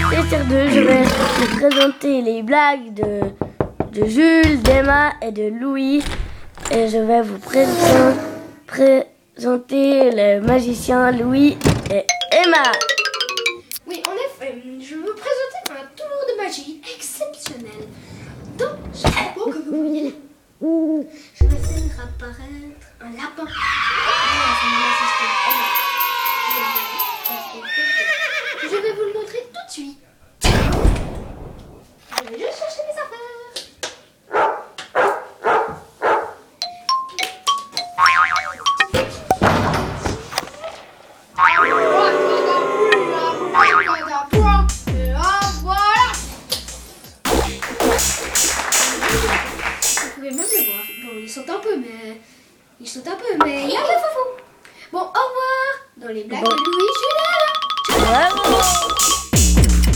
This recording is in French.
partir 2, je vais vous présenter les blagues de, de Jules, d'Emma et de Louis. Et je vais vous présenter, présenter le magicien Louis et Emma. Oui, en effet, je veux vous présenter un tour de magie exceptionnel. Donc, je que vous voyez. Je vais faire apparaître un lapin. Suite. Je vais juste chercher mes affaires. Vous pouvez même le voir. Bon, ils sautent un peu, mais. Ils sautent un peu, mais. Il y a le foufou. Bon, au revoir. Dans les blagues Bon. de Louis, je suis là. Bravo